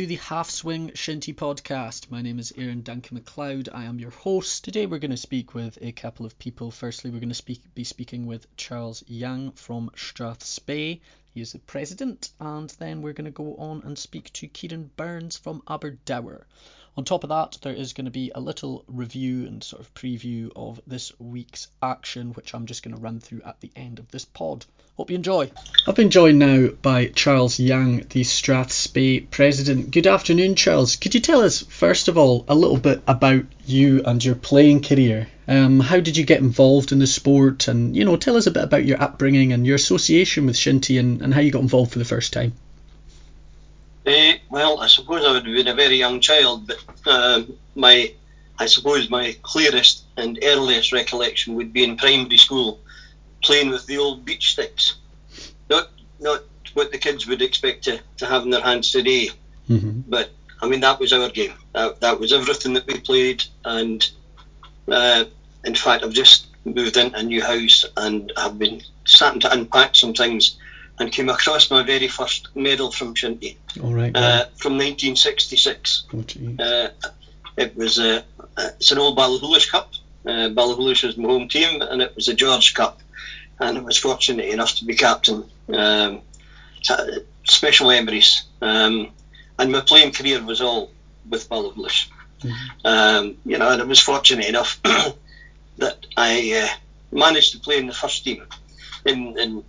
to the Half Swing Shinty podcast. My name is Aaron Duncan McLeod. I am your host. Today we're going to speak with a couple of people. Firstly, we're going to speak, be speaking with Charles Young from Strathspey. He is the president, and then we're going to go on and speak to Kieran Burns from Aberdour. On top of that, there is going to be a little review and sort of preview of this week's action, which I'm just going to run through at the end of this pod. Hope you enjoy. I've been joined now by Charles Young, the Strathspey president. Good afternoon, Charles. Could you tell us, first of all, a little bit about you and your playing career? Um, how did you get involved in the sport? And, you know, tell us a bit about your upbringing and your association with Shinty and, and how you got involved for the first time. Uh, well, I suppose I would have been a very young child, but uh, my, I suppose my clearest and earliest recollection would be in primary school, playing with the old beach sticks. Not, not what the kids would expect to, to have in their hands today, mm-hmm. but I mean that was our game. That, that was everything that we played, and uh, in fact, I've just moved into a new house and I've been starting to unpack some things and came across my very first medal from Shinty. All right. Uh, from 1966. Oh, uh, it was a, uh, it's an old Ballachulish Cup. Uh, Ballachulish was my home team, and it was a George Cup. And I was fortunate enough to be captain. Um, special memories. Um, and my playing career was all with Ballachulish. Mm-hmm. Um, you know, and I was fortunate enough that I uh, managed to play in the first team in, in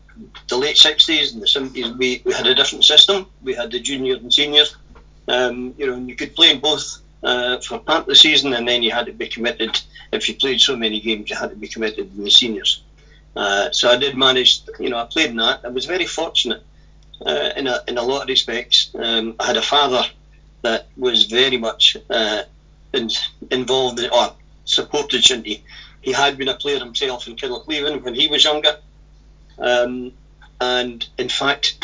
the late 60s and the 70s, we, we had a different system. We had the juniors and seniors. Um, you know, you could play in both uh, for part of the season, and then you had to be committed. If you played so many games, you had to be committed in the seniors. Uh, so I did manage, you know, I played in that. I was very fortunate uh, in, a, in a lot of respects. Um, I had a father that was very much uh, in, involved in, or supported Shinty. He had been a player himself in Kinlochleven when he was younger. Um, and in fact,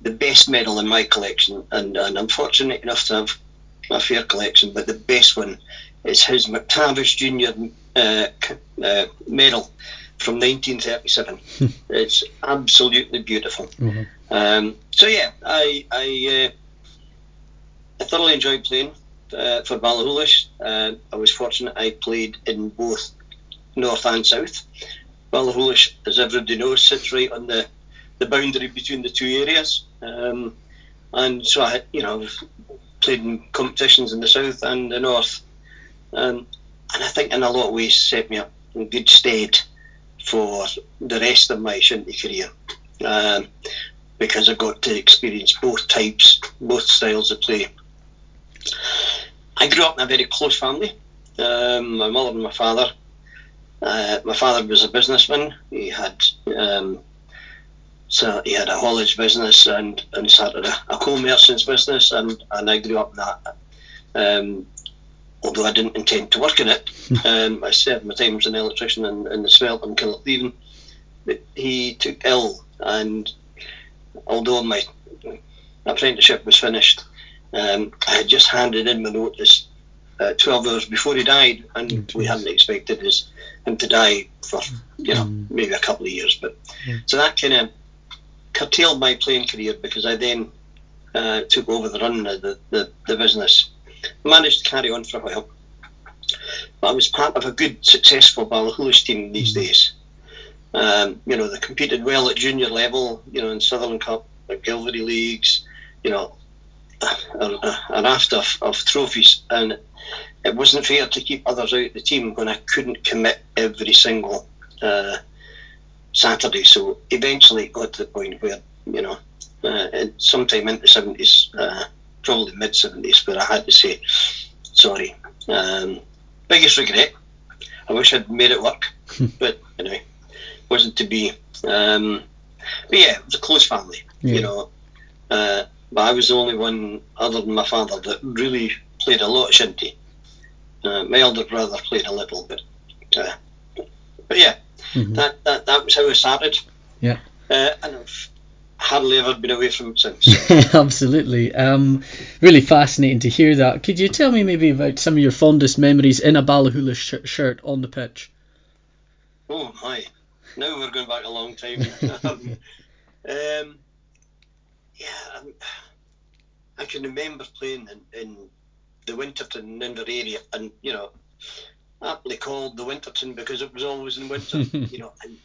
the best medal in my collection, and, and I'm fortunate enough to have a fair collection, but the best one is his McTavish Junior uh, uh, medal from 1937. it's absolutely beautiful. Mm-hmm. Um, so yeah, I I, uh, I thoroughly enjoyed playing uh, for Ballachulish. Uh, I was fortunate I played in both North and South. Ballachulish, as everybody knows, sits right on the, the boundary between the two areas. Um, and so I, you know, played in competitions in the south and the north. Um, and I think in a lot of ways set me up in good stead for the rest of my shinty career. Um, because I got to experience both types, both styles of play. I grew up in a very close family. Um, my mother and my father uh, my father was a businessman. He had um, so he had a haulage business and, and started a, a coal merchant's business, and, and I grew up in that. Um, although I didn't intend to work in it, um, I served my time as an electrician in, in the Swelt in Kinlochleven. But he took ill, and although my apprenticeship was finished, um, I had just handed in my notice uh, 12 hours before he died, and oh, we hadn't expected his, him to die for you know mm. maybe a couple of years. But mm. so that kind of curtailed my playing career because I then uh, took over the run of the, the, the business. managed to carry on for a while, but I was part of a good, successful Ballachulish team these mm. days. Um, you know, they competed well at junior level, you know, in Sutherland Cup, the Gilvary Leagues, you know, a, a, a raft of, of trophies. And it wasn't fair to keep others out of the team when I couldn't commit every single uh, Saturday. So eventually it got to the point where, you know, uh, sometime in the 70s, uh, probably mid 70s, where I had to say, sorry. Um, biggest regret. I wish I'd made it work, but anyway, wasn't to be. Um, but yeah, it was a close family, yeah. you know. Uh, but I was the only one, other than my father, that really played a lot of shinty. Uh, my elder brother played a little bit, uh, but yeah, mm-hmm. that, that that was how I started. Yeah, uh, and I've hardly ever been away from it since. Absolutely, um, really fascinating to hear that. Could you tell me maybe about some of your fondest memories in a Ballachulish sh- shirt on the pitch? Oh my! Now we're going back a long time. um, um, yeah, I can remember playing in, in the Winterton Ninder area, and you know, aptly called the Winterton because it was always in winter, you know, and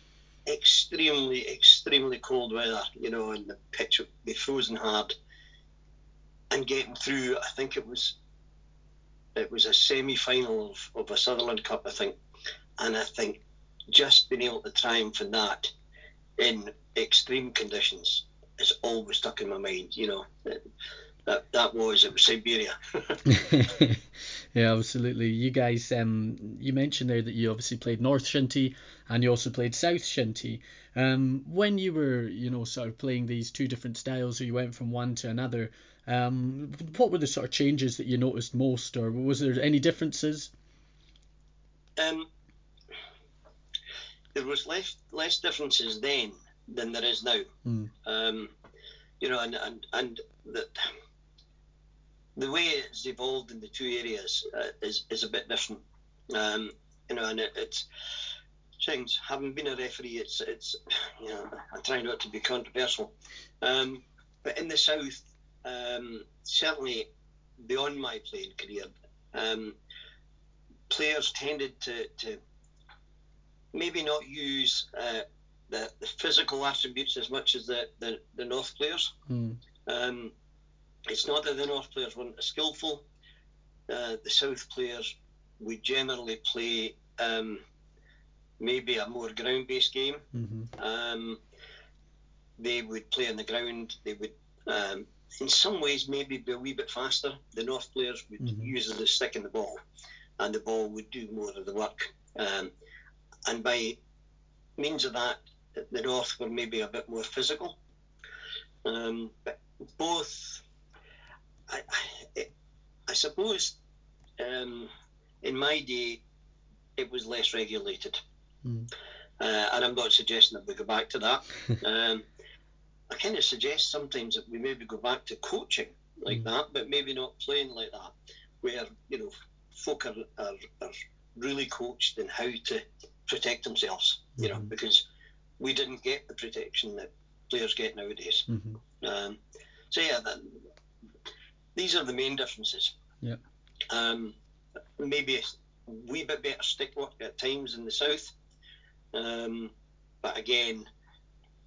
extremely, extremely cold weather, you know, and the pitch would be frozen hard. And getting through, I think it was it was a semi final of, of a Sutherland Cup, I think. And I think just being able to triumph in that in extreme conditions is always stuck in my mind, you know. That, that was it was Siberia. yeah, absolutely. You guys, um, you mentioned there that you obviously played North Shinty and you also played South Shinty. Um, when you were, you know, sort of playing these two different styles, or you went from one to another, um, what were the sort of changes that you noticed most, or was there any differences? Um, there was less less differences then than there is now. Mm. Um, you know, and and and the the way it's evolved in the two areas uh, is is a bit different. Um, you know, and it, it's things. Having been a referee, it's it's you know I try not to be controversial, um, but in the south, um, certainly beyond my playing career, um, players tended to, to maybe not use uh, the, the physical attributes as much as the, the, the North players. Mm. It's not that the North players weren't as skillful. Uh, the South players would generally play um, maybe a more ground-based game. Mm-hmm. Um, they would play on the ground. They would, um, in some ways, maybe be a wee bit faster. The North players would Mhm. use the stick in the ball, and the ball would do more of the work. Um, and by means of that, the North were maybe a bit more physical. Um, but both, I, I, I suppose, um, in my day, it was less regulated. Mm. Uh, and I'm not suggesting that we go back to that. um, I kind of suggest sometimes that we maybe go back to coaching like Mm. that, but maybe not playing like that, where you know folk are, are, are really coached in how to protect themselves. You know, Mhm. because we didn't get the protection that players get nowadays. hmm Um, so yeah, that, these are the main differences. Yeah. Um, maybe a wee bit better stick work at times in the south, um, but again,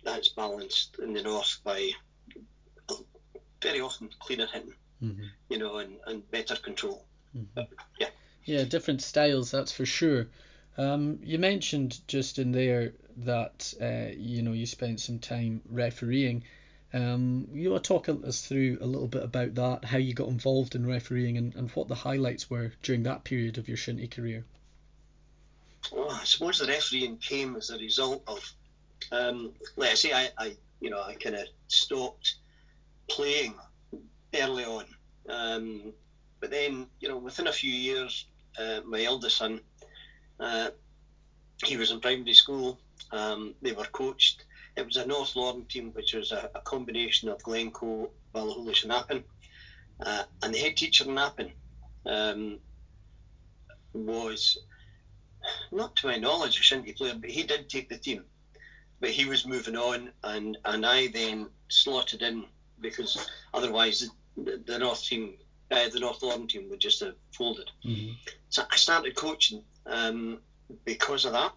that's balanced in the north by very often cleaner hitting, hmm you know, and, and better control. hmm yeah. Yeah, different styles, that's for sure. Um, you mentioned just in there that uh, you know you spent some time refereeing. Um, you want to talk us through a little bit about that, how you got involved in refereeing, and, and what the highlights were during that period of your shinty career. Well, I suppose the refereeing came as a result of, um, like I say, I, I you know, I kind of stopped playing early on. Um, but then, you know, within a few years, uh, my eldest son, uh, he was in primary school. Um, they were coached. It was a North Lorne team, which was a, a combination of Glencoe, Ballachulish, and Appin. Uh, and the head teacher in Appin um, was, not to my knowledge, a shinty player, but he did take the team. But he was moving on, and, and I then slotted in because otherwise the, the North team, uh, the North Lorne team would just have folded. Mm-hmm. So I started coaching um, because of that.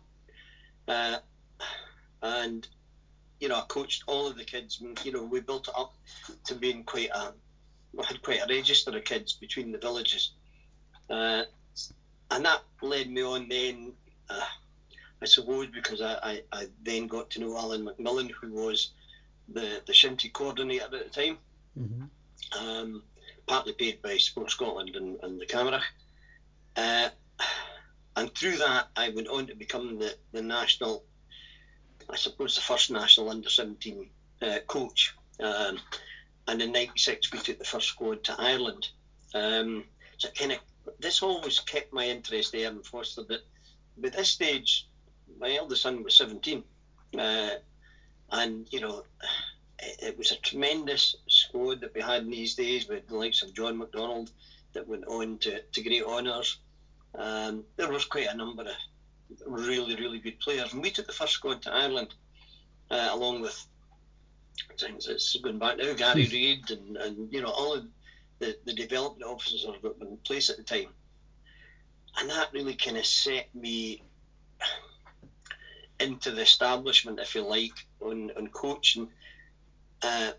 Uh, and, you know, I coached all of the kids. And, you know, we built it up to being quite a, we had quite a register of kids between the villages. Uh, and that led me on then, uh, I suppose, because I, I, I then got to know Alan McMillan, who was the, the Shinty coordinator at the time Mm-hmm. um, partly paid by Sport Scotland and, and the camera. Uh, and through that, I went on to become the, the national, I suppose, the first national under 17 uh, coach. Um, and in '96, we took the first squad to Ireland. Um, so kind of this always kept my interest there and fostered it. But at this stage, my eldest son was 17, uh, and you know, it, it was a tremendous squad that we had in these days with the likes of John McDonald that went on to, to great honours. Um, there was quite a number of really, really good players. And we took the first squad to Ireland uh, along with things that's going back now, Gary Reid and, and you know all of the, the development officers that were in place at the time. And that really kind of set me into the establishment, if you like, on, on coaching. Uh,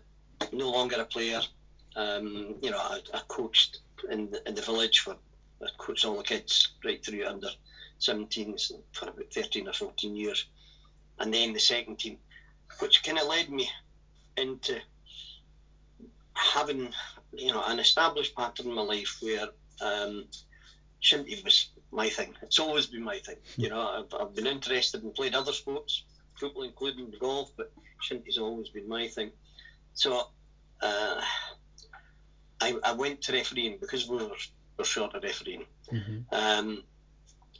no longer a player. Um, you know, I, I, coached in the, in the village for, I coached all the kids right through under 17s for about 13 or 14 years. And then the second team, which kind of led me into having, you know, an established pattern in my life where um, shinty was my thing. It's always been my thing. You know, I've, I've been interested and played other sports, football including golf, but shinty's always been my thing. So uh, I, I went to refereeing because we were, were short of refereeing. Mm-hmm. Um,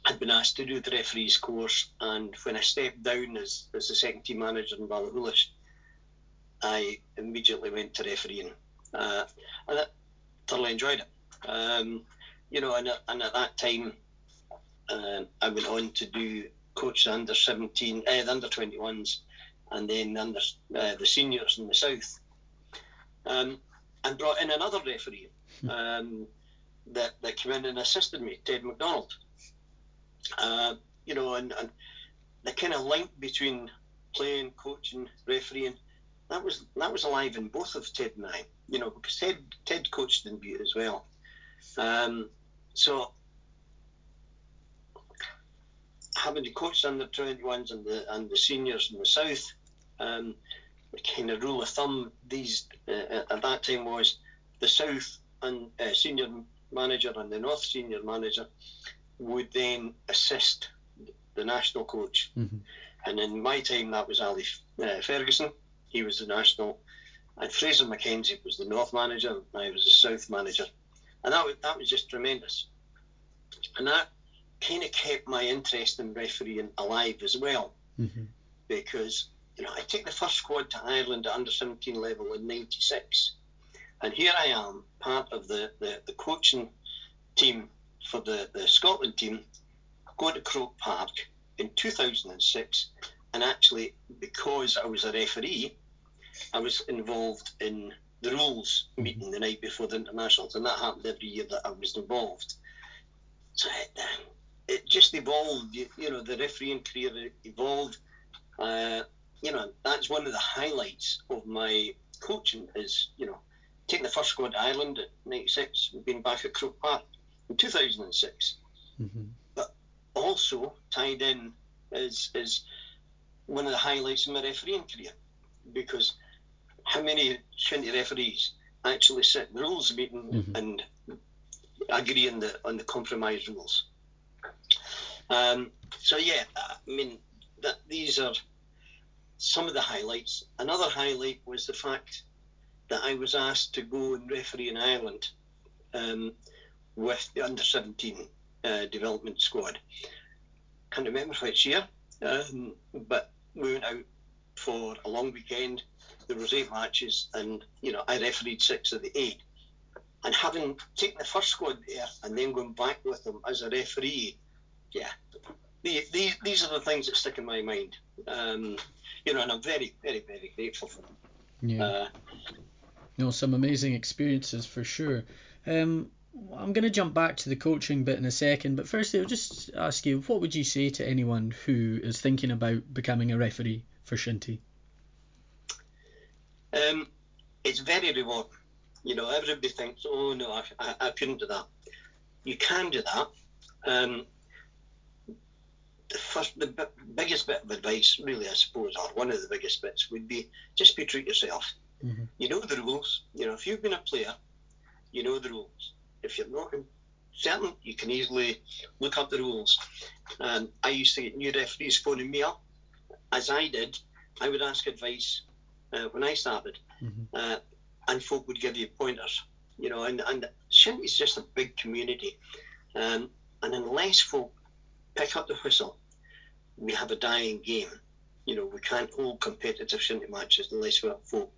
I'd been asked to do the referees course, and when I stepped down as, as the second team manager in Ballachulish, I immediately went to refereeing, uh, and I thoroughly enjoyed it. Um, you know, and, and at that time, uh, I went on to do coach the under 17, uh, the under 21s, and then under uh, the seniors in the south. Um, and brought in another referee hmm. um, that, that came in and assisted me, Ted McDonald. Uh, you know, and, and the kind of link between playing, coaching, refereeing, that was that was alive in both of Ted and I. You know, because Ted Ted coached in Bute as well. Um, so having coach under 21s and the and the seniors in the south, um, the kind of rule of thumb these uh, at that time was the south and uh, senior manager and the north senior manager would then assist the national coach. Mm-hmm. And in my time, that was Ali uh, Ferguson. He was the national, and Fraser McKenzie was the north manager. And I was the south manager, and that was, that was just tremendous. And that kind of kept my interest in refereeing alive as well, mm-hmm. because you know I took the first squad to Ireland at under 17 level in '96, and here I am, part of the, the, the coaching team for the, the Scotland team, going to Croke Park in 2006, and actually because I was a referee, I was involved in the rules meeting the night before the internationals, and that happened every year that I was involved. So it, it just evolved. You, you, know, the refereeing career evolved. Uh, you know, that's one of the highlights of my coaching is, you know, taking the first squad to Ireland at 96 and being back at Croke Park in 2006. Mm-hmm. But also tied in is, is one of the highlights of my refereeing career because how many shinty referees actually sit in the rules meeting mm-hmm. and agree on the on the compromise rules. Um, so yeah, I mean that these are some of the highlights. Another highlight was the fact that I was asked to go and referee in Ireland um, with the under 17 uh, development squad. Can't remember which year, um, but we went out for a long weekend. There was eight matches, and you know I refereed six of the eight. And having taken the first squad there and then going back with them as a referee, yeah, these, these are the things that stick in my mind. Um, you know, and I'm very, very, very grateful for them. Yeah. Uh, no, some amazing experiences for sure. Um, I'm going to jump back to the coaching bit in a second, but firstly, I'll just ask you, what would you say to anyone who is thinking about becoming a referee for Shinty? Um, it's very rewarding. You know, everybody thinks, oh no, I, I, I couldn't do that. You can do that. Um, the first, the b- biggest bit of advice, really, I suppose, or one of the biggest bits, would be just be true to yourself. Mm-hmm. You know the rules. You know, if you've been a player, you know the rules. If you're not certain, you can easily look up the rules. And I used to get new referees phoning me up, as I did. I would ask advice uh, when I started, mm-hmm. uh, and folk would give you pointers. You know, and and is just a big community, um, and unless folk pick up the whistle, we have a dying game. You know, we can't hold competitive shinty matches unless we have folk.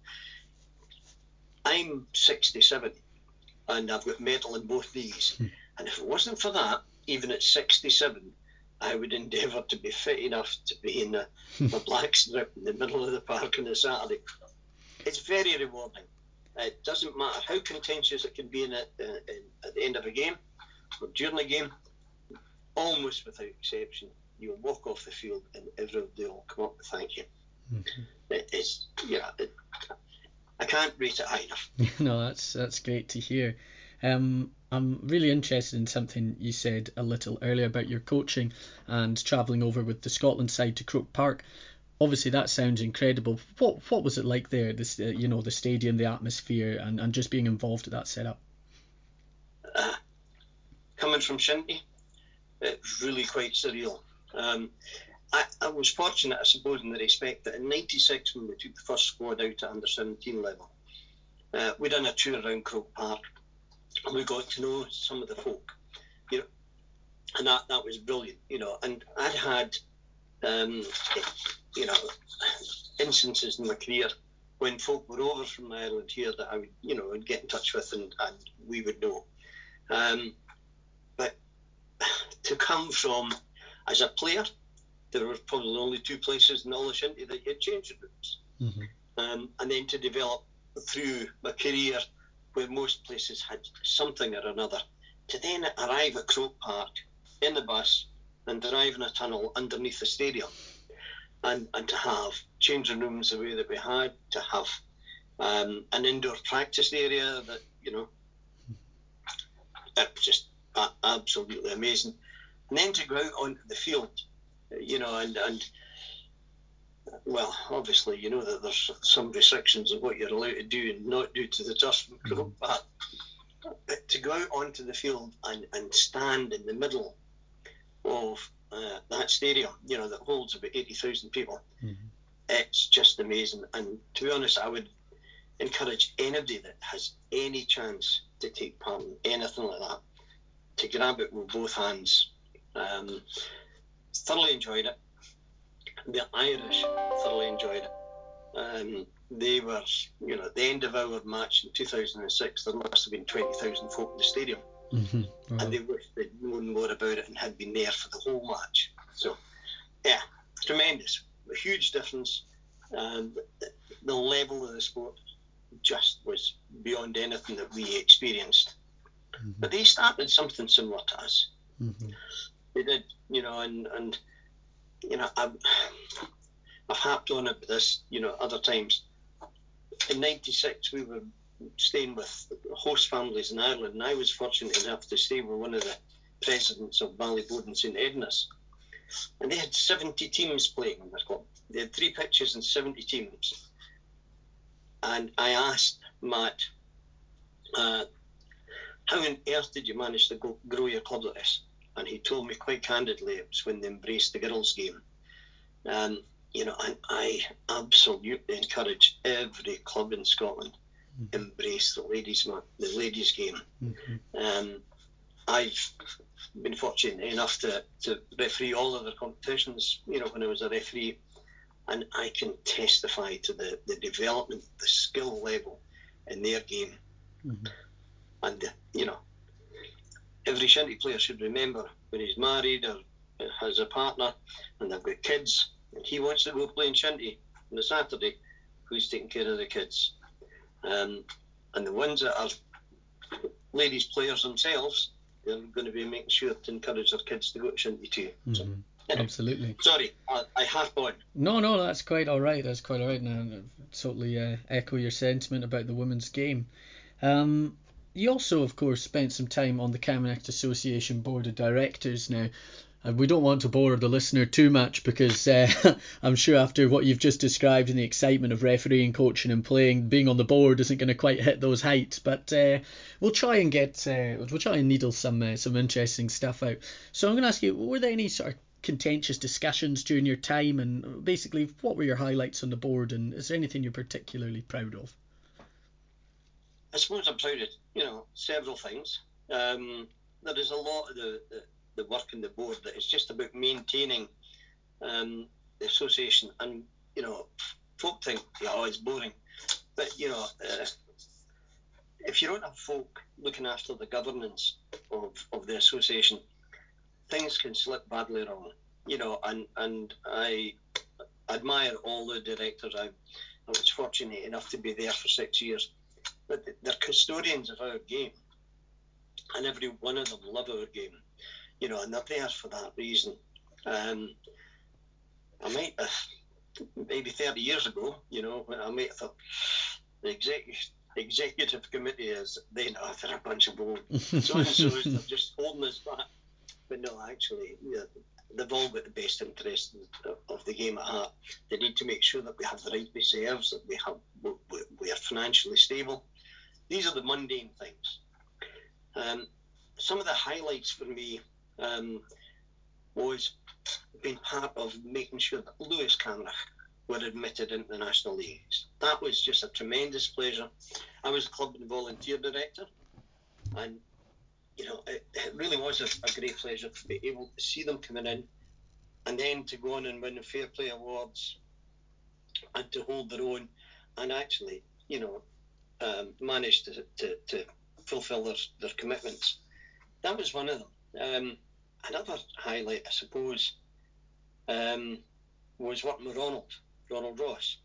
I'm 67 and I've got metal in both knees. Hmm. And if it wasn't for that, even at 67, I would endeavour to be fit enough to be in the, hmm. black strip in the middle of the park on a Saturday. It's very rewarding. It doesn't matter how contentious it can be in, it, in, in at the end of a game or during a game. Almost without exception, you'll walk off the field and everybody will come up and thank you. Mm-hmm. It is, yeah. It, I can't rate it high enough. no, that's that's great to hear. Um, I'm really interested in something you said a little earlier about your coaching and travelling over with the Scotland side to Croke Park. Obviously, that sounds incredible. What what was it like there? This, uh, you know, the stadium, the atmosphere, and, and just being involved at that setup. Uh, coming from Shinty, it's really quite surreal. Um, I, I, was fortunate, I suppose, in the respect that in '96, when we took the first squad out at under 17 level, uh, we done a tour around Croke Park and we got to know some of the folk, you know, and that that was brilliant, you know. And I'd had, um, you know, instances in my career when folk were over from Ireland here that I would, you know, would get in touch with and, and we would know. Um, but to come from as a player, there were probably only two places in all of Shinty that you had changing rooms. Mm-hmm. Um, and then to develop through my career where most places had something or another, to then arrive at Croke Park in the bus and drive in a tunnel underneath the stadium and, and to have changing rooms the way that we had, to have um, an indoor practice area that, you know, it was just absolutely amazing. And then to go out onto the field, you know, and, and well, obviously, you know that there's some restrictions of what you're allowed to do and not do to the turf mm-hmm. but to go out onto the field and, and stand in the middle of uh, that stadium, you know, that holds about 80,000 people, mm-hmm. it's just amazing. And to be honest, I would encourage anybody that has any chance to take part in anything like that to grab it with both hands. Um, thoroughly enjoyed it the Irish thoroughly enjoyed it. Um, they were, you know, at the end of our match in 2006, there must have been 20,000 folk in the stadium. Mm-hmm. Wow. And they wished they'd known more about it and had been there for the whole match. So, yeah, tremendous. A huge difference. Um, the level of the sport just was beyond anything that we experienced. Mm-hmm. But they started something similar to us. Mm-hmm. They did, you know, and, and you know, I've, I've harped on it this, you know, other times. In '96, we were staying with host families in Ireland, and I was fortunate enough to stay with one of the presidents of Ballyboden St Enda's. And they had 70 teams playing in their club. They had three pitches and 70 teams. And I asked Matt, uh, how on earth did you manage to go, grow your club like this? And he told me quite candidly it was when they embraced the girls' game. Um, you know, and I absolutely encourage every club in Scotland mm-hmm. embrace the ladies' the ladies' game. Mm-hmm. Um, I've been fortunate enough to, to referee all of their competitions. You know, when I was a referee, and I can testify to the, the development, the skill level in their game, mm-hmm. and you know, every shinty player should remember when he's married or has a partner and they've got kids and he wants to go play in shinty on a Saturday, who's taking care of the kids? Um, and the ones that are ladies players themselves, they're going to be making sure to encourage their kids to go to shinty too. Mm-hmm. So, Absolutely. Sorry, I, I have on. No, no, that's quite all right. That's quite all right. And I totally uh, echo your sentiment about the women's game. Um, you also, of course, spent some time on the Camanachd Association Board of Directors now. And we don't want to bore the listener too much because uh, I'm sure after what you've just described and the excitement of refereeing, coaching, and playing, being on the board isn't going to quite hit those heights. But uh, we'll try and get uh, we'll try and needle some uh, some interesting stuff out. So I'm going to ask you: Were there any sort of contentious discussions during your time, and basically, what were your highlights on the board, and is there anything you're particularly proud of? I suppose I'm proud of you know several things. Um, there is a lot of the, the, the, work in the board that is just about maintaining um, the association, and you know, folk think, oh, it's boring, but you know, uh, if you don't have folk looking after the governance of, of the association, things can slip badly wrong. You know, and and I admire all the directors. I, I was fortunate enough to be there for six years but they're custodians of our game, and every one of them love our game, you know, and they're there for that reason. Um, I might have, maybe 30 years ago, you know, when I might have thought the executive executive committee is they know they're a bunch of bold so and so they're just holding us back. But no, actually, yeah, they've all got the best interest of the game at heart. They need to make sure that we have the right reserves, that we have we are financially stable. These are the mundane things. Um, some of the highlights for me um, was being part of making sure that Lewis Camanachd were admitted into the National Leagues. That was just a tremendous pleasure. I was the club and volunteer director, and you know, it, it really was a, a, great pleasure to be able to see them coming in and then to go on and win the Fair Play Awards and to hold their own and actually, you know, um, manage to, to, to fulfill their, their commitments. That was one of them. Um, another highlight, I suppose, um, was working with Ronald, Ronald Ross.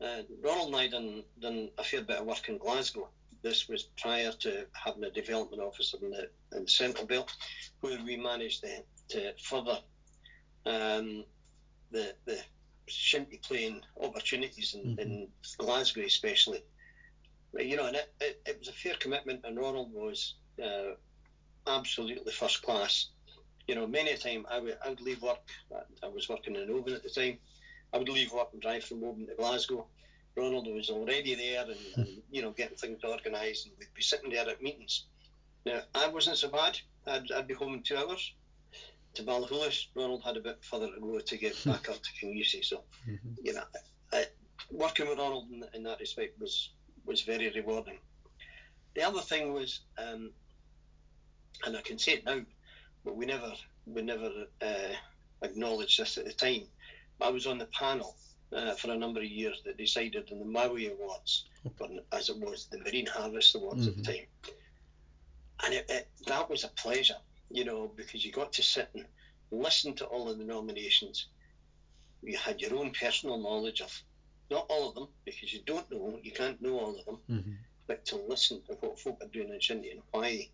Uh, Ronald and I done, done a fair bit of work in Glasgow this was prior to having a development officer in the, in the Central Belt, where we managed to, to further um, the, the shinty playing opportunities in, mm-hmm. in Glasgow, especially. You know, and it, it, it, was a fair commitment, and Ronald was uh, absolutely first class. You know, many a time I would, I would leave work, I was working in Oban at the time, I would leave work and drive from Oban to Glasgow Ronald was already there and, and you know getting things organised, and we'd be sitting there at meetings. Now I wasn't so bad. I'd, I'd be home in two hours. To Ballachulish, Ronald had a bit further to go to get back up to Kingussie. So, mm-hmm. you know, I, working with Ronald in, in, that respect was was very rewarding. The other thing was, um, and I can say it now, but we never we never uh, acknowledged this at the time. But I was on the panel uh, for a number of years that decided in the Mowi Awards, as it was the Marine Harvest Awards mm-hmm. at the mm-hmm. time. And it, it, that was a pleasure, you know, because you got to sit and listen to all of the nominations. You had your own personal knowledge of not all of them, because you don't know, you can't know all of them, mm-hmm. but to listen to what folk are doing in Shinty and why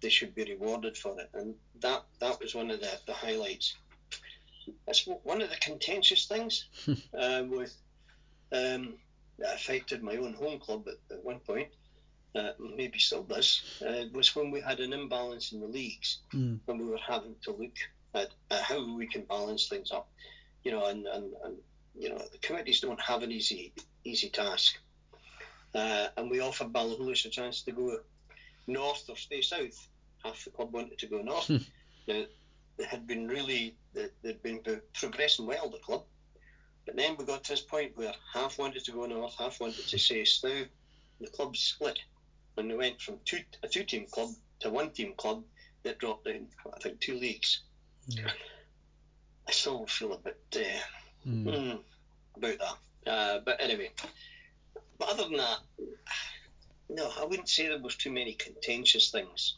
they should be rewarded for it. And that, that was one of the, the highlights that's one of the contentious things uh, with um, that affected my own home club at, at one point. Uh, maybe still does, uh, was when we had an imbalance in the leagues, mm. when we were having to look at, at, how we can balance things up, you know, and, and, and you know the committees don't have an easy easy task, uh, and we offered Ballachulish a chance to go north or stay south. Half the club wanted to go north. now, they had been really they'd been progressing well the club, but then we got to this point where half wanted to go north, half wanted to stay south. The club split, and they went from two a two team club to one team club that dropped down I think two leagues. Yeah. I still feel a bit uh, mm. Mm, about that, uh, but anyway. But other than that, no, I wouldn't say there was too many contentious things.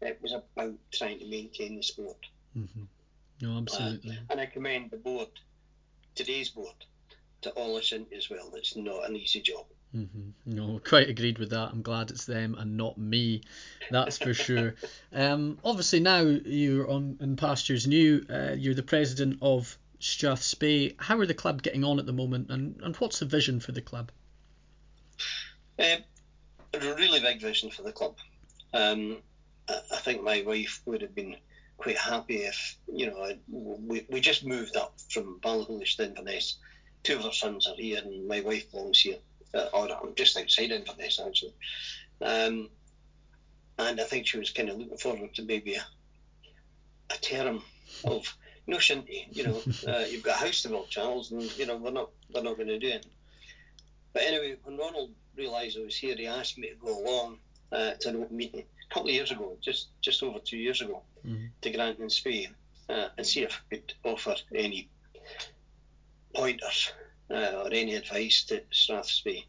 It was about trying to maintain the sport. Mm-hmm. No, absolutely. Uh, and I commend the board, today's board, to all us as well. It's not an easy job. Mm-hmm. No, quite agreed with that. I'm glad it's them and not me. That's for sure. Um, obviously now you're on in pastures new. Uh, you're the president of Strathspey. How are the club getting on at the moment, and, and what's the vision for the club? Um, a really big vision for the club. Um, I think my wife would have been quite happy if you know we, we just moved up from Ballachulish to Inverness. Two of our sons are here, and my wife belongs here, uh, or I'm just outside Inverness actually. Um, and I think she was kind of looking forward to maybe a, a term of no shinty. You know, uh, you've got a house to build, Charles, and you know we're not we're not going to do it. But anyway, when Ronald realised I was here, he asked me to go along uh, to an open meeting a couple of years ago, just just over two years ago, mm-hmm. to Grantown Spey uh, and see if I could offer any pointers uh, or any advice to Strathspey.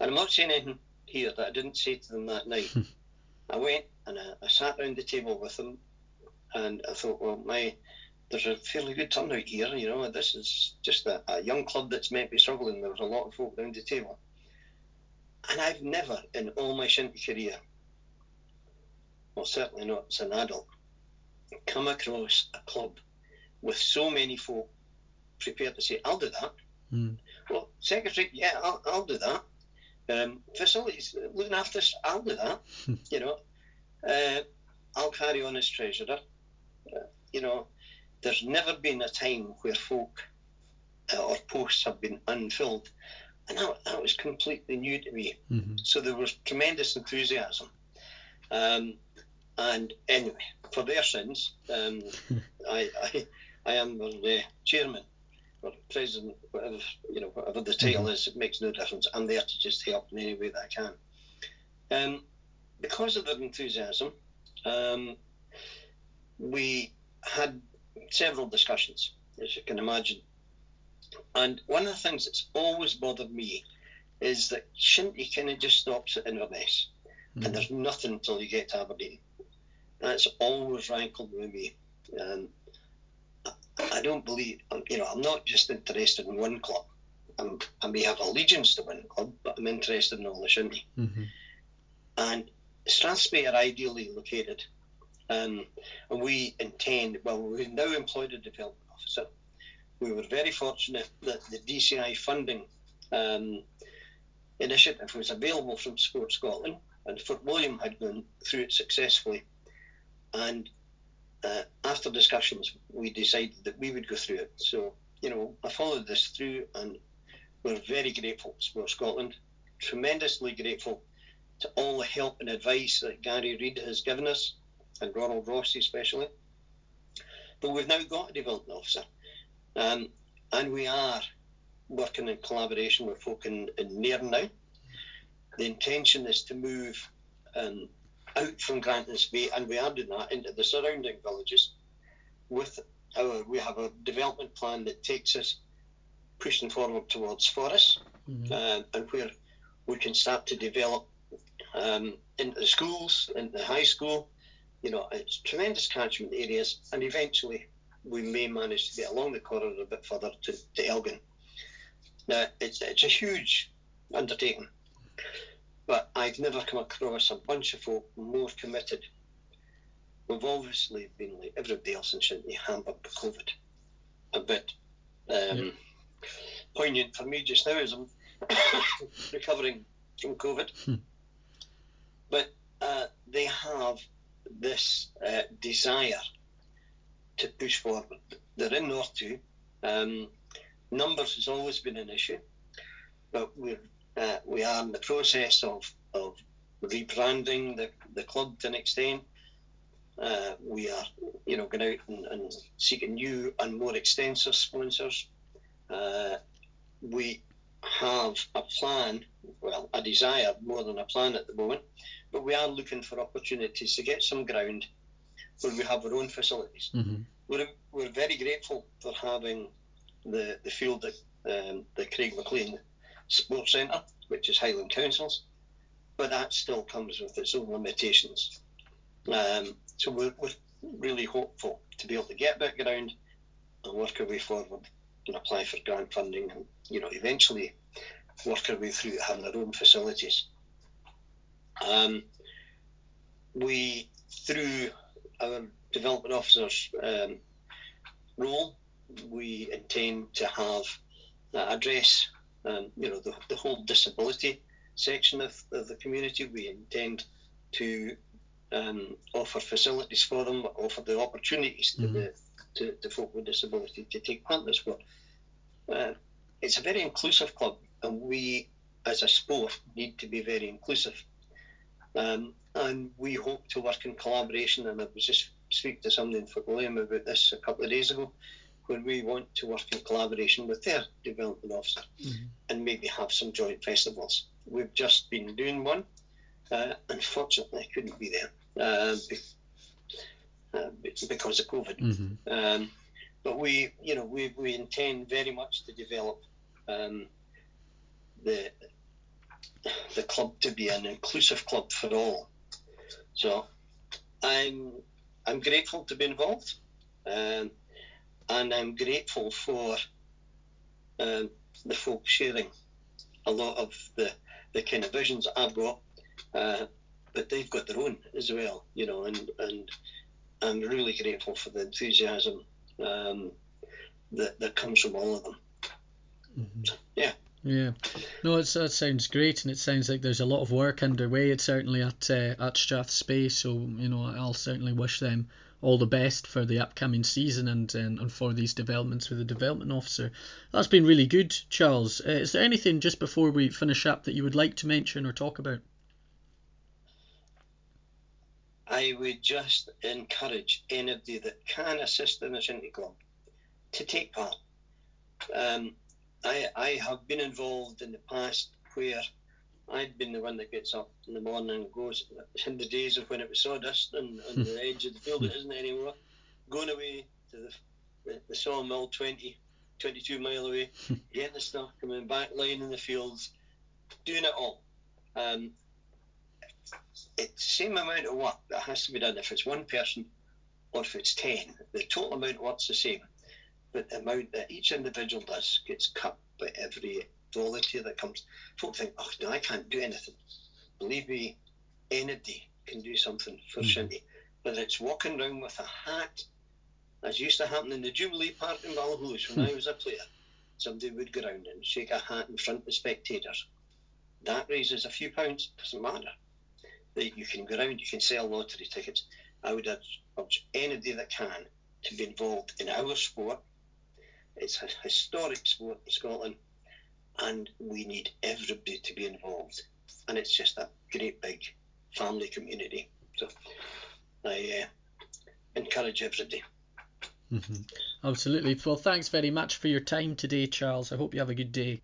And I'm not saying anything here that I didn't say to them that night. I went and I, I sat round the table with them, and I thought, well, my there's a fairly good turnout here. You know, this is just a, a young club that's meant to be struggling. There was a lot of folk round the table. and I've never in all my shinty career, well, certainly not as an adult, come across a club with so many folk prepared to say, I'll do that. Mm. Well, secretary, yeah, I'll, I'll do that. Um, facilities, looking after us, I'll do that. you know, uh, I'll carry on as treasurer. Uh, you know, there's never been a time where folk uh, or posts have been unfilled. And that, that was completely new to me. Mm-hmm. So there was tremendous enthusiasm. Um, and anyway, for their sins, um, I, I, I am the chairman or president, whatever you know, whatever the title Mhm. is, it makes no difference. I'm there to just help in any way that I can. Um, because of their enthusiasm, um, we had several discussions, as you can imagine. And one of the things that's always bothered me is that Shinty kind of just stops at Inverness Mm-hmm. and there's nothing until you get to Aberdeen. That's always rankled with me. Um, I- I don't believe, you know, I'm not just interested in one club. I'm, I may have allegiance to one club, but I'm interested in all the Shinty. Mm-hmm. And Strathspey are ideally located. Um, and we intend, well, we've now employed a development officer. We were very fortunate that the DCI funding um, initiative was available from Sport Scotland, and Fort William had gone through it successfully. And uh, after discussions, we decided that we would go through it. So, you know, I followed this through, and we're very grateful to Sport Scotland, tremendously grateful to all the help and advice that Gary Reid has given us, and Ronald Ross especially. But we've now got a development officer, um, and we are working in collaboration with folk in, in Nairn now. The intention is to move um, out from Grantons Bay, and we are doing that into the surrounding villages. With our, we have a development plan that takes us pushing forward towards Forres, Mm-hmm. um, and where we can start to develop um, into the schools, into the high school. You know, it's tremendous catchment areas, and eventually we may manage to get along the corridor a bit further to, to Elgin. Now, it's, it's a huge undertaking, but I've never come across a bunch of folk more committed. We've obviously been like everybody else in Shinty hampered by COVID. A bit um, Yep. poignant for me just now as I'm recovering from COVID. Hmm. But uh, they have this uh, desire to push forward. They're in North 2. Um, numbers has always been an issue, but we're, uh, we are in the process of, of rebranding the, the club to an extent. Uh, we are, you know, going out and, and seeking new and more extensive sponsors. Uh, we have a plan, well, a desire more than a plan at the moment, but we are looking for opportunities to get some ground where we have our own facilities. Mm-hmm. We're, we're very grateful for having the, the field at um, the Craig McLean Sports Centre, which is Highland Council's, but that still comes with its own limitations. Um, so we're, we're really hopeful to be able to get back ground and work our way forward and apply for grant funding and you know eventually work our way through having our own facilities. Um, we through our development officers um, role, we intend to have uh, address um, you know the, the whole disability section of, of the community. We intend to um, offer facilities for them, offer the opportunities to Mhm. the to, to folk with disability to take part in this sport. Uh, it's a very inclusive club, and we, as a sport, need to be very inclusive. Um, and we hope to work in collaboration. And I was just speaking to somebody in Fort William about this a couple of days ago, where we want to work in collaboration with their development officer Mhm. and maybe have some joint festivals. We've just been doing one. Uh, unfortunately, I couldn't be there uh, because of COVID. Mm-hmm. Um, but we, you know, we, we intend very much to develop um, the the club to be an inclusive club for all. So I'm I'm grateful to be involved, um, and I'm grateful for um, the folk sharing a lot of the the kind of visions I've got, uh, but they've got their own as well, you know, and and I'm really grateful for the enthusiasm um, that that comes from all of them. Mm-hmm. Yeah. Yeah, no, it's, that sounds great, and it sounds like there's a lot of work underway. It's certainly at uh, at Strathspey, so you know I'll certainly wish them all the best for the upcoming season and and, and for these developments with the development officer. That's been really good, Charles. Uh, is there anything just before we finish up that you would like to mention or talk about? I would just encourage anybody that can assist in the Shinty Club to take part. Um, I, I have been involved in the past where I'd been the one that gets up in the morning and goes in the days of when it was sawdust and on the edge of the field it isn't anymore, going away to the, the, the sawmill 20, 22 mile away, getting the stuff, coming back, lying in the fields, doing it all. Um, it's the same amount of work that has to be done if it's one person or if it's ten. The total amount of work's the same, but the amount that each individual does gets cut by every volunteer that comes. Folk think, oh no, I can't do anything. Believe me, anybody can do something for mm-hmm. Shinty. Whether it's walking around with a hat, as used to happen in the Jubilee Park in Ballachulish when I was a player, somebody would go around and shake a hat in front of the spectators. That raises a few pounds, doesn't matter that you can go around, you can sell lottery tickets. I would urge anybody that can to be involved in our sport. It's a historic sport in Scotland, and we need everybody to be involved. And it's just a great big family community. So I uh, encourage everybody. Mm-hmm. Absolutely. Well, thanks very much for your time today, Charles. I hope you have a good day.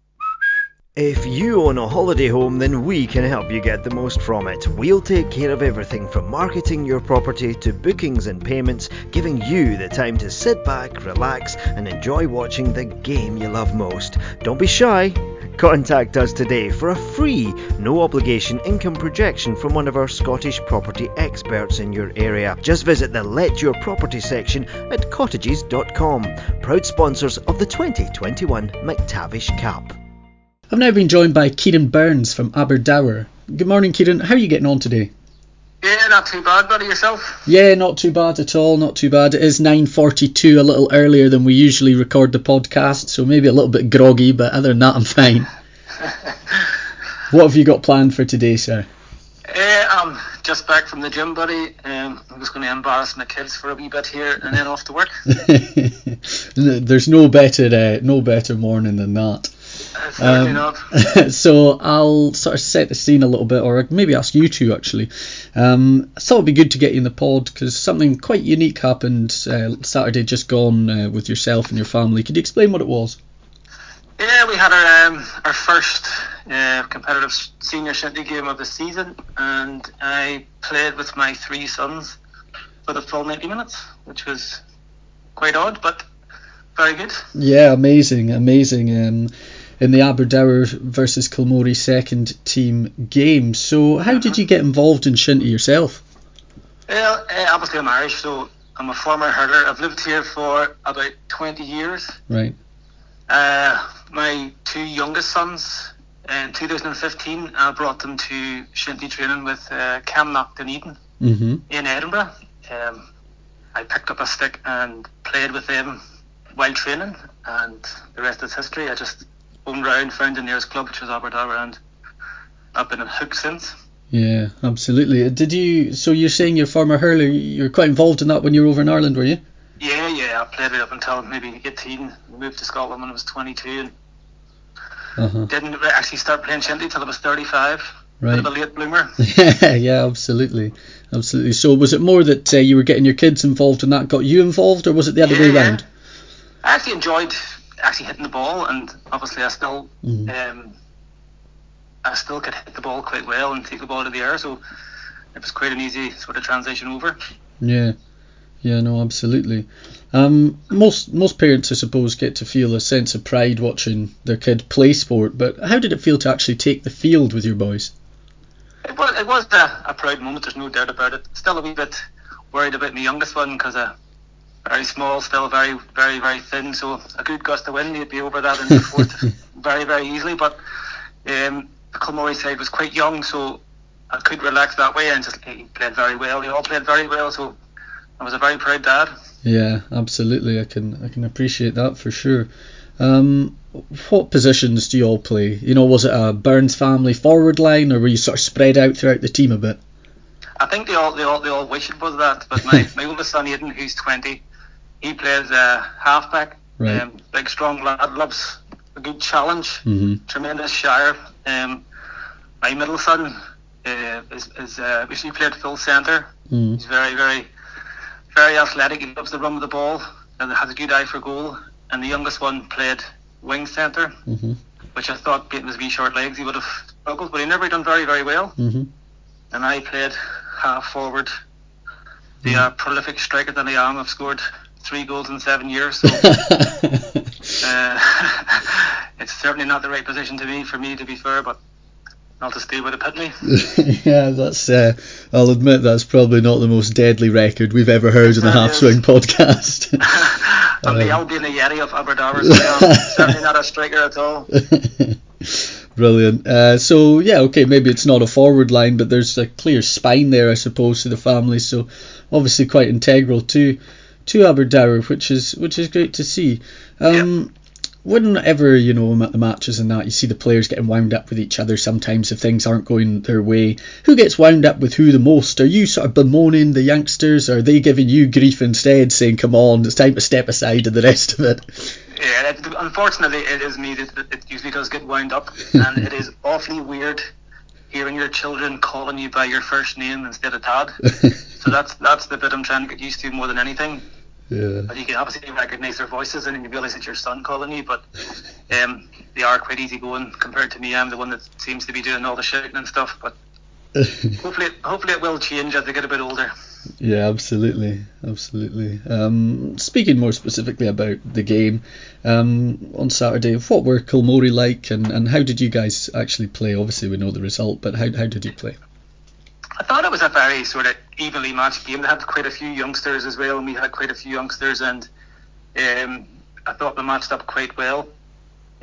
If you own a holiday home, then we can help you get the most from it. We'll take care of everything from marketing your property to bookings and payments, giving you the time to sit back, relax, and enjoy watching the game you love most. Don't be shy. Contact us today for a free, no obligation income projection from one of our Scottish property experts in your area. Just visit the Let Your Property section at cottages.com, proud sponsors of the 2021 McTavish Cup. I've now been joined by Kieran Burns from Aberdour. Good morning, Kieran. How are you getting on today? Yeah, not too bad, buddy. Yourself? Yeah, not too bad at all. Not too bad. It is 9:42, a little earlier than we usually record the podcast, so maybe a little bit groggy, but other than that, I'm fine. what have you got planned for today, sir? Uh, I'm just back from the gym, buddy. Um, I'm just going to embarrass my kids for a wee bit here, and then off to work. There's no better, uh, no better morning than that. Um, so I'll sort of set the scene a little bit, or maybe ask you two actually. Um, I thought it'd be good to get you in the pod because something quite unique happened uh, Saturday just gone uh, with yourself and your family. Could you explain what it was? Yeah, we had our um, our first uh, competitive senior shinty game of the season, and I played with my three sons for the full 90 minutes, which was quite odd, but very good. Yeah, amazing, amazing. Um, in the Aberdour versus Kilmory second team game. So, how did you get involved in Shinty yourself? Well, uh, obviously I'm Irish, so I'm a former hurler. I've lived here for about 20 years. Right. Uh, my two youngest sons, in 2015, I brought them to Shinty training with uh, Camnock Dunedin mm-hmm. in Edinburgh. Um, I picked up a stick and played with them while training, and the rest is history. I just home round, found the nearest club, which was Aberdour, and I've been hooked since. Yeah, absolutely. Did you? So you're saying you're former hurler? You're quite involved in that when you were over in Ireland, were you? Yeah, yeah. I played it up until maybe 18. Moved to Scotland when I was 22, and uh-huh. didn't actually start playing shinty till I was 35. Right. Bit of a late bloomer. yeah, absolutely, absolutely. So was it more that uh, you were getting your kids involved and that got you involved, or was it the other yeah, way around? I actually enjoyed actually hitting the ball, and obviously I still mm-hmm. um, I still could hit the ball quite well and take the ball to the air, so it was quite an easy sort of transition over. Yeah, yeah, no, absolutely. Um, most most parents, I suppose, get to feel a sense of pride watching their kid play sport. But how did it feel to actually take the field with your boys? It was it was a, a proud moment. There's no doubt about it. Still a wee bit worried about my youngest one because uh, very small, still very, very, very thin. So a good gust of wind, you'd be over that in the fourth very, very easily. But um, the Kilmory side was quite young, so I could relax that way, and just he played very well. They all played very well, so I was a very proud dad. Yeah, absolutely. I can I can appreciate that for sure. Um, what positions do you all play? You know, was it a Burns family forward line, or were you sort of spread out throughout the team a bit? I think they all they all they all wish it was that. But my, my oldest son Aidan, who's twenty, he plays uh, halfback. Right. Um, big strong lad, loves a good challenge. Mm-hmm. Tremendous shire. Um, my middle son uh, is is uh, he played full centre. Mm. He's very very very athletic. He loves the run of the ball and has a good eye for goal. And the youngest one played wing centre, Mm-hmm. which I thought being his wee short legs he would have struggled, but he never done very very well. Mm-hmm. And I played half forward. The Mm. uh, prolific striker that I am, I've scored three goals in seven years. So uh, it's certainly not the right position to be for me, to be fair. But I'll just stay with a pit me. yeah, that's. Uh, I'll admit that's probably not the most deadly record we've ever heard in the Half. Swing podcast. I'm the Um, Albion Yeti of Aberdour, so certainly not a striker at all. Brilliant. Uh, so yeah, okay, maybe it's not a forward line, but there's a clear spine there, I suppose, to the family. So obviously quite integral to Aberdour, which is which is great to see. Um, Whenever you know I'm at the matches and that, you see the players getting wound up with each other. Sometimes if things aren't going their way, who gets wound up with who the most? Are you sort of bemoaning the youngsters, or are they giving you grief instead, saying, "Come on, it's time to step aside," and the rest of it? Yeah, it, unfortunately, it is me that it usually does get wound up, and it is awfully weird hearing your children calling you by your first name instead of Todd. So that's that's the bit I'm trying to get used to more than anything. Yeah. But you can obviously recognise their voices and you realise it's your son calling you. But um, they are quite easygoing compared to me. I'm the one that seems to be doing all the shouting and stuff. But hopefully, hopefully it will change as they get a bit older. Yeah, absolutely, absolutely. Um, speaking more specifically about the game um, on Saturday, what were Kilmory like, and, and how did you guys actually play? Obviously, we know the result, but how how did you play? I thought it was a very sort of evenly matched game. They had quite a few youngsters as well, and we had quite a few youngsters, and um, I thought they matched up quite well.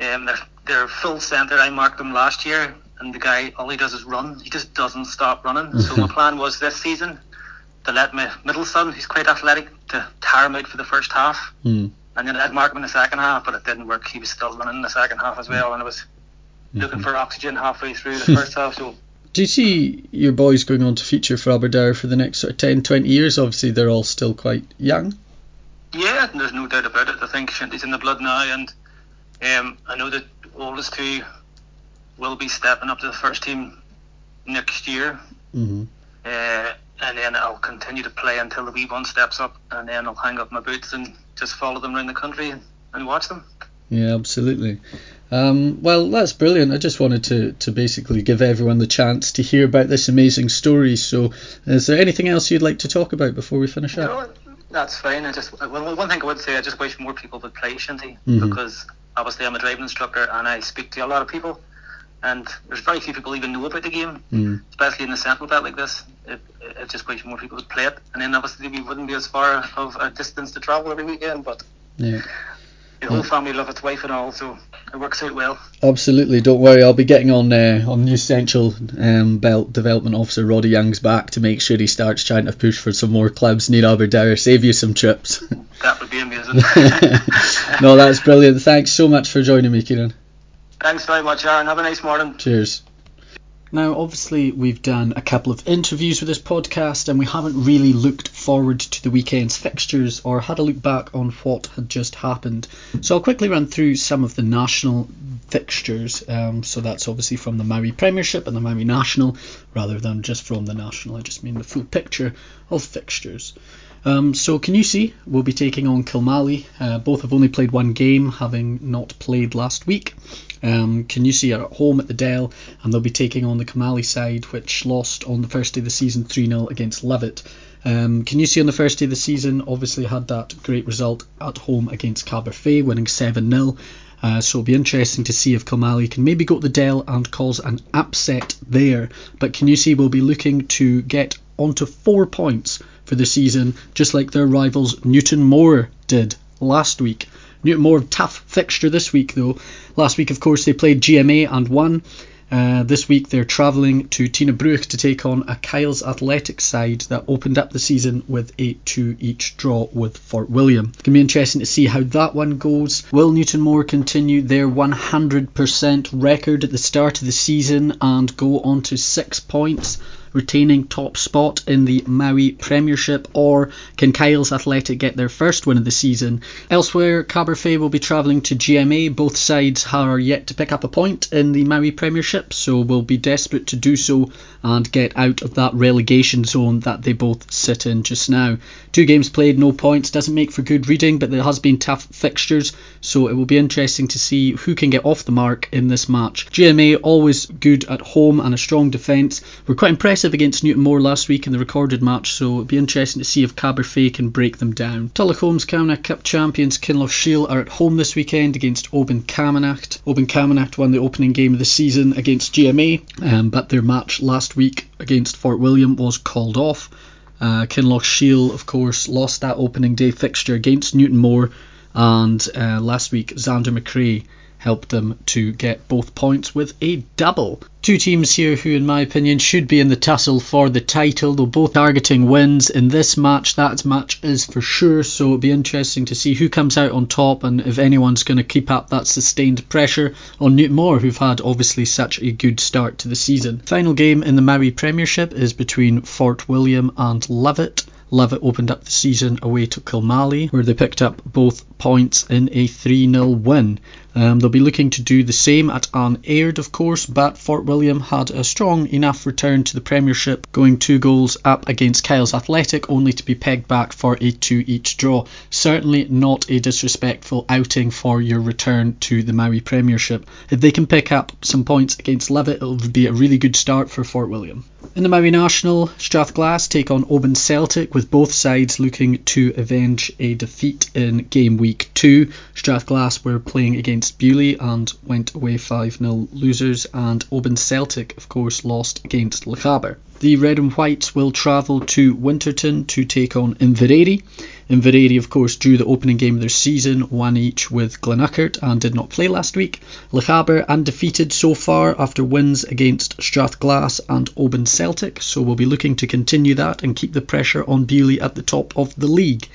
Um, they're, they're full centre. I marked them last year, and the guy all he does is run. He just doesn't stop running. So my plan was this season to let my middle son, who's quite athletic, to tire him out for the first half, Hmm. and then I'd mark him in the second half, but it didn't work. He was still running in the second half as well, and I was looking for oxygen halfway through the first half. So Do you see your boys going on to feature for Aberdour for the next sort of 10, 20 years? Obviously, they're all still quite young. Yeah, there's no doubt about it. I think Shinty's in the blood now, and um, I know that oldest two will be stepping up to the first team next year, hmm uh, and then I'll continue to play until the wee one steps up, and then I'll hang up my boots and just follow them around the country and, and watch them. Yeah, absolutely. Um, well, that's brilliant. I just wanted to, to basically give everyone the chance to hear about this amazing story. So, is there anything else you'd like to talk about before we finish up? No, that's fine. I just well, one thing I would say, I just wish more people would play shinty Mhm. because obviously I'm a driving instructor and I speak to a lot of people, and there's very few people even know about the game. Mm. especially in the central belt like this. It, it just wish more people would play it, and then obviously we wouldn't be as far of a distance to travel every weekend. But Yeah. The whole family love its wife and all, so it works out well. Absolutely, don't worry. I'll be getting on uh, on New Central um, Belt Development Officer Roddy Young's back to make sure he starts trying to push for some more clubs near Aberdour. Save you some trips. That would be amazing. no, that's brilliant. Thanks so much for joining me, Kieran. Thanks very much, Aaron. Have a nice morning. Cheers. Now, obviously, we've done a couple of interviews with this podcast, and we haven't really looked forward to the weekend's fixtures or had a look back on what had just happened. So, I'll quickly run through some of the national fixtures. Um, so, that's obviously from the Mowi Premiership and the Mowi National, rather than just from the National. I just mean the full picture of fixtures. Um, so Kingussie we'll be taking on Kilmallie. Uh, both have only played one game, having not played last week. Um, Kingussie are at home at the Dell, and they'll be taking on the Kilmallie side, which lost on the first day of the season 3 0 against Lovat. Um, Kingussie on the first day of the season, obviously had that great result at home against Caberfeidh, winning 7 0. Uh, so it'll be interesting to see if Kilmallie can maybe go to the Dell and cause an upset there. But Kingussie we'll be looking to get onto four points for the season, just like their rivals Newtonmore did last week. Newtonmore, tough fixture this week though. Last week, of course, they played GMA and won. Uh, this week they're travelling to Tighnabruaich to take on a Kyles Athletic side that opened up the season with a 2 each draw with Fort William. It's going to be interesting to see how that one goes. Will Newton Newtonmore continue their 100% record at the start of the season and go on to six points? Retaining top spot in the Mowi Premiership, or can Kyles Athletic get their first win of the season? Elsewhere, Caberfeidh will be travelling to GMA. Both sides are yet to pick up a point in the Mowi Premiership, so will be desperate to do so and get out of that relegation zone that they both sit in just now. Two games played, no points, doesn't make for good reading, but there has been tough fixtures, so it will be interesting to see who can get off the mark in this match. GMA always good at home and a strong defence. We're quite impressive against Newtonmore last week in the recorded match, so it'll be interesting to see if Caberfeidh can break them down. Tullahome's Camanachd Cup champions Kinlochshiel are at home this weekend against Oban Camanachd. Oban Camanachd won the opening game of the season against GMA, um, but their match last week against Fort William was called off. Uh, Kinlochshiel, of course, lost that opening day fixture against Newtonmore, and uh, last week Xander McRae helped them to get both points with a double. Two teams here who, in my opinion, should be in the tussle for the title. They're both targeting wins in this match. That match is for sure, so it'll be interesting to see who comes out on top and if anyone's going to keep up that sustained pressure on Newtonmore, who've had obviously such a good start to the season. Final game in the Mowi Premiership is between Fort William and Lovat. Lovat opened up the season away to Kilmallie, where they picked up both points in a 3 0 win. Um, they'll be looking to do the same at An Aird, of course, but Fort William had a strong enough return to the Premiership, going two goals up against Kyles Athletic, only to be pegged back for a 2 each draw. Certainly not a disrespectful outing for your return to the Mowi Premiership. If they can pick up some points against Lovat, it'll be a really good start for Fort William. In the Mowi National, Strathglass take on Oban Celtic, with both sides looking to avenge a defeat in game week two. Strathglass were playing against Beauly and went away 5 0 losers, and Oban Celtic, of course, lost against Lochaber. The Red and Whites will travel to Winterton to take on Inveraray. Inveraray, of course, drew the opening game of their season, one each with Glenurquhart, and did not play last week. Lochaber undefeated so far after wins against Strathglass and Oban Celtic, so we'll be looking to continue that and keep the pressure on Beauly at the top of the league.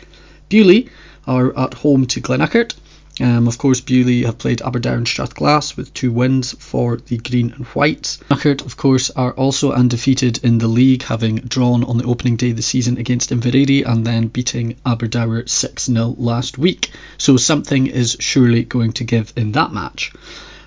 Beauly are at home to Glenurquhart. Um, of course, Beauly have played Aberdour Strathglass with two wins for the Green and Whites. Glenurquhart, of course, are also undefeated in the league, having drawn on the opening day of the season against Inveraray and then beating Aberdour 6 0 last week. So something is surely going to give in that match.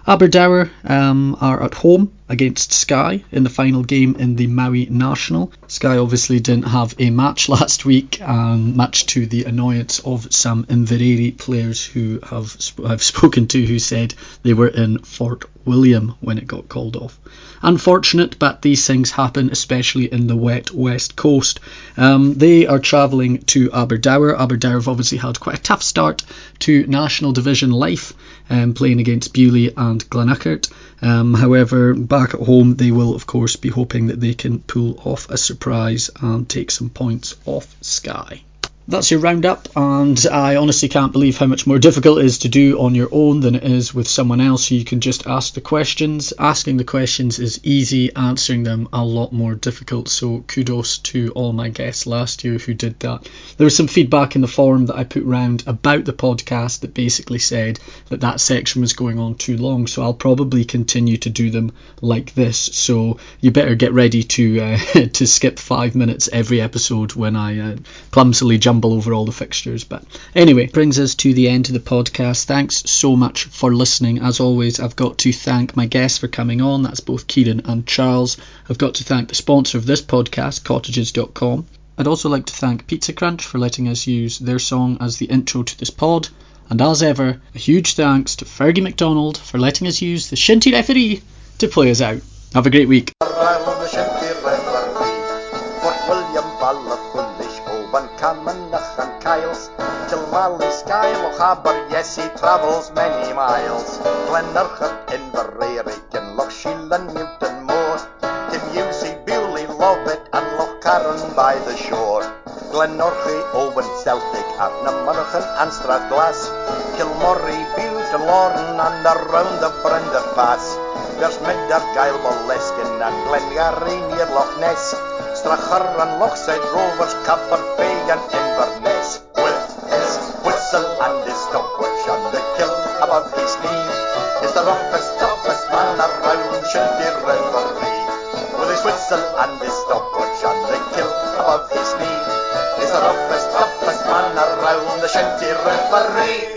Aberdour um, are at home against Skye in the final game in the Mowi National. Skye obviously didn't have a match last week, um, much to the annoyance of some Inveraray players who have I've spoken to who said they were in Fort William when it got called off. Unfortunate, but these things happen, especially in the wet west coast. Um, they are travelling to Aberdour. Aberdour have obviously had quite a tough start to National Division life, um, playing against Beauly and Glenurquhart. Um, however, back at home, they will, of course, be hoping that they can pull off a surprise and take some points off Skye that's your roundup, and I honestly can't believe how much more difficult it is to do on your own than it is with someone else. You can just ask the questions. Asking the questions is easy, answering them a lot more difficult. So kudos to all my guests last year who did that. There was some feedback in the forum that I put round about the podcast that basically said that that section was going on too long. So I'll probably continue to do them like this. So you better get ready to uh, to skip five minutes every episode when I uh, clumsily jump over all the fixtures. But anyway, brings us to the end of the podcast. Thanks so much for listening. As always, I've got to thank my guests for coming on. That's both Kieran and Charles. I've got to thank the sponsor of this podcast, cottages.com. I'd also like to thank Pizza Crunch for letting us use their song as the intro to this pod. And as ever, a huge thanks to Fergie MacDonald for letting us use the Shinty referee to play us out. Have a great week. Kilmallie, Skye, Lochaber, yes, he travels many miles. Glenurquhart, Inveraray, Kinlochshiel and Newtonmore. Kingussie, Beauly, Lovat and Lochcarron by the shore. Glenorchy, Oban, Celtic, Ardnamurchan and Strathglass. Kilmory, Bute, Lorne and around the Brander Pass. There's Minder, Gael, Moleskin and Glengarry near Loch Ness. Stracharran, Lochside Rovers, Caberfeidh and Inverness. With his whistle and his stopwatch and the kill above his knee, is the roughest, toughest man around, should be referee. With his whistle and his stopwatch and the kill above his knee, is the roughest, toughest man around, the shinty referee.